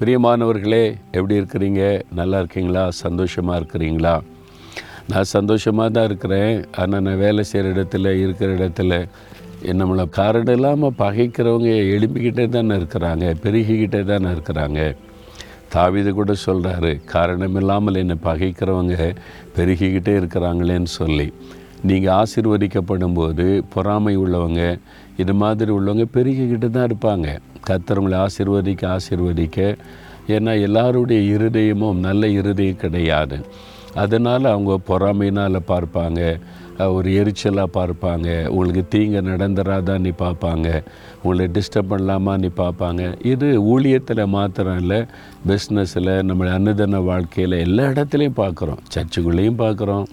பிரியமானவர்களே எப்படி இருக்கிறீங்க? நல்லா இருக்கீங்களா? சந்தோஷமாக இருக்கிறீங்களா? நான் சந்தோஷமாக தான் இருக்கிறேன். ஆனால் நான் வேலை செய்கிற இடத்துல இருக்கிற இடத்துல நம்மளை காரணம் இல்லாமல் பகைக்கிறவங்க எழுப்பிக்கிட்டே தானே இருக்கிறாங்க பெருகிக்கிட்டே தானே இருக்கிறாங்க. தாவிது கூட சொல்கிறாரு காரணம் இல்லாமல் என்னை பகைக்கிறவங்க பெருகிக்கிட்டே இருக்கிறாங்களேன்னு சொல்லி. நீங்கள் ஆசிர்வதிக்கப்படும்போது பொறாமை உள்ளவங்க இது மாதிரி உள்ளவங்க பெருகிக்கிட்டு தான் இருப்பாங்க. கத்தரவங்களை ஆசிர்வதிக்க ஆசீர்வதிக்க. ஏன்னா எல்லாருடைய இருதயமும் நல்ல இருதயம் கிடையாது. அதனால் அவங்க பொறாமைனால் பார்ப்பாங்க ஒரு எரிச்சலாக பார்ப்பாங்க உங்களுக்கு தீங்கு நடந்துராதான் நீ பார்ப்பாங்க உங்களை டிஸ்டர்ப் பண்ணலாமா நீ பார்ப்பாங்க. இது ஊழியத்தில் மாத்திரம் இல்லை பிஸ்னஸில் நம்ம அன்னதான வாழ்க்கையில் எல்லா இடத்துலையும் பார்க்குறோம். சர்ச்சுக்குள்ளேயும் பார்க்குறோம்.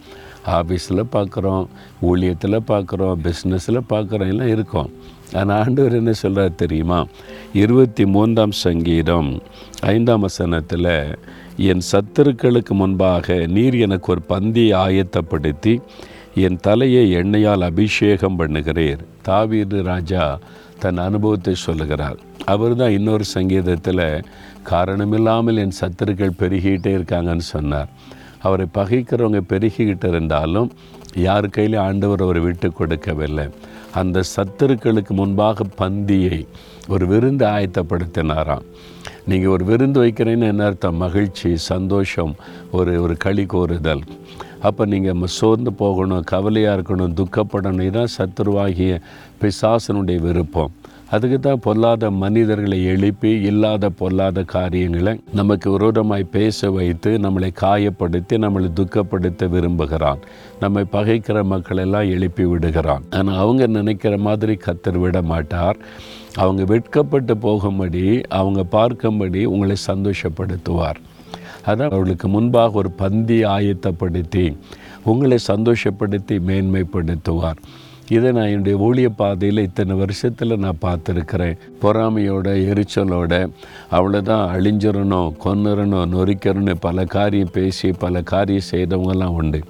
ஆஃபீஸில் பார்க்குறோம் ஊழியத்தில் பார்க்குறோம் பிஸ்னஸில் பார்க்குறோம் எல்லாம் இருக்கோம். ஆனால் ஆண்டவர் என்ன சொல்கிறார் தெரியுமா? இருபத்தி மூன்றாம் சங்கீதம் ஐந்தாம் வசனத்தில் என் சத்துருக்களுக்கு முன்பாக நீர் எனக்கு ஒரு பந்தியை ஆயத்தப்படுத்தி என் தலையை எண்ணெயால் அபிஷேகம் பண்ணுகிறீர். தாவீது ராஜா தன் அனுபவத்தை சொல்லுகிறார். அவர் தான் இன்னொரு சங்கீதத்தில் காரணமில்லாமல் என் சத்துருக்கள் பெருகிட்டே இருக்காங்கன்னு சொன்னார். அவரை பகைக்கிறவங்க பெருகிக்கிட்டு இருந்தாலும் யார் கையிலையும் ஆண்டவர் அவரை விட்டு கொடுக்கவில்லை. அந்த சத்துருக்களுக்கு முன்பாக பந்தியை ஒரு விருந்து ஆயத்தப்படுத்தினாராம். நீங்கள் ஒரு விருந்து வைக்கிறேன்னு என்ன அர்த்தம்? மகிழ்ச்சி சந்தோஷம் ஒரு ஒரு களி கோருதல். அப்போ நீங்கள் சோர்ந்து போகணும் கவலையாக இருக்கணும் துக்கப்படணும். இதுதான் சத்துருவாகிய பிசாசனுடைய விருப்பம். அதுக்கு தான் பொல்லாத மனிதர்களை எழுப்பி இல்லாத பொல்லாத காரியங்களை நமக்கு விரோதமாய் பேச வைத்து நம்மளை காயப்படுத்தி நம்மளை துக்கப்படுத்த விரும்புகிறான். நம்மை பகைக்கிற மக்களெல்லாம் எழுப்பி விடுகிறான். ஆனால் அவங்க நினைக்கிற மாதிரி கத்தர் விட மாட்டார். அவங்க வெட்கப்பட்டு போகும்படி அவங்க பார்க்கும்படி உங்களை சந்தோஷப்படுத்துவார். அதான் அவர்களுக்கு முன்பாக ஒரு பந்தி ஆயத்தப்படுத்தி உங்களை சந்தோஷப்படுத்தி மேன்மைப்படுத்துவார். இதை நான் என்னுடைய ஊழிய பாதையில் இத்தனை வருஷத்தில் நான் பார்த்துருக்கிறேன். பொறாமையோட எரிச்சலோட அவ்வளோதான் அழிஞ்சிடணும் கொன்னுறணும் நொறிக்கிறணும் பல காரியம் பேசி பல காரியம் செய்தவங்கெல்லாம் உண்டு.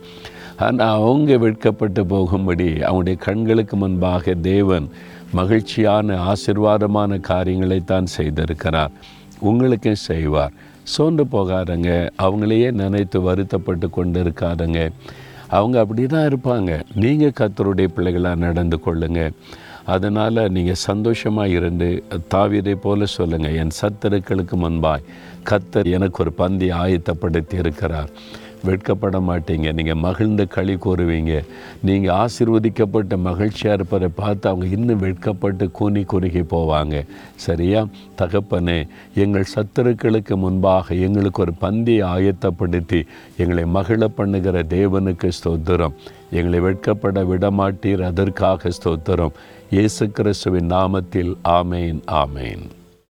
ஆனால் அவங்க வெட்கப்பட்டு போகும்படி அவனுடைய கண்களுக்கு முன்பாக தேவன் மகிழ்ச்சியான ஆசிர்வாதமான காரியங்களைத்தான் செய்திருக்கிறார். உங்களுக்கும் செய்வார். சோர்ந்து போகாதங்க. அவங்களையே நினைத்து வருத்தப்பட்டு கொண்டு இருக்காதங்க அவங்க அப்படி தான் இருப்பாங்க. நீங்கள் கத்தருடைய பிள்ளைகளாக நடந்து கொள்ளுங்க. அதனால் நீங்கள் சந்தோஷமாக இருந்து தாவியதை போல சொல்லுங்கள் என் சத்தருக்களுக்கு முன்பாய் கத்தர் எனக்கு ஒரு பந்தி ஆயத்தப்படுத்தி இருக்கிறார். வெட்கப்பட மாட்டீங்க நீங்கள் மகிழ்ந்து களி கூறுவீங்க நீங்கள் ஆசிர்வதிக்கப்பட்ட மகிழ்ச்சியாக இருப்பதை பார்த்து அவங்க இன்னும் வெட்கப்பட்டு கூனி குறுகி போவாங்க. சரியா? தகப்பனே எங்கள் சத்துருக்களுக்கு முன்பாக எங்களுக்கு ஒரு பந்தியை ஆயத்தப்படுத்தி எங்களை மகிழ பண்ணுகிற தேவனுக்கு ஸ்தோத்திரம். எங்களை வெட்கப்பட விடமாட்டீர் அதற்காக ஸ்தோத்திரம். இயேசு கிறிஸ்துவின் நாமத்தில் ஆமேன் ஆமேன்.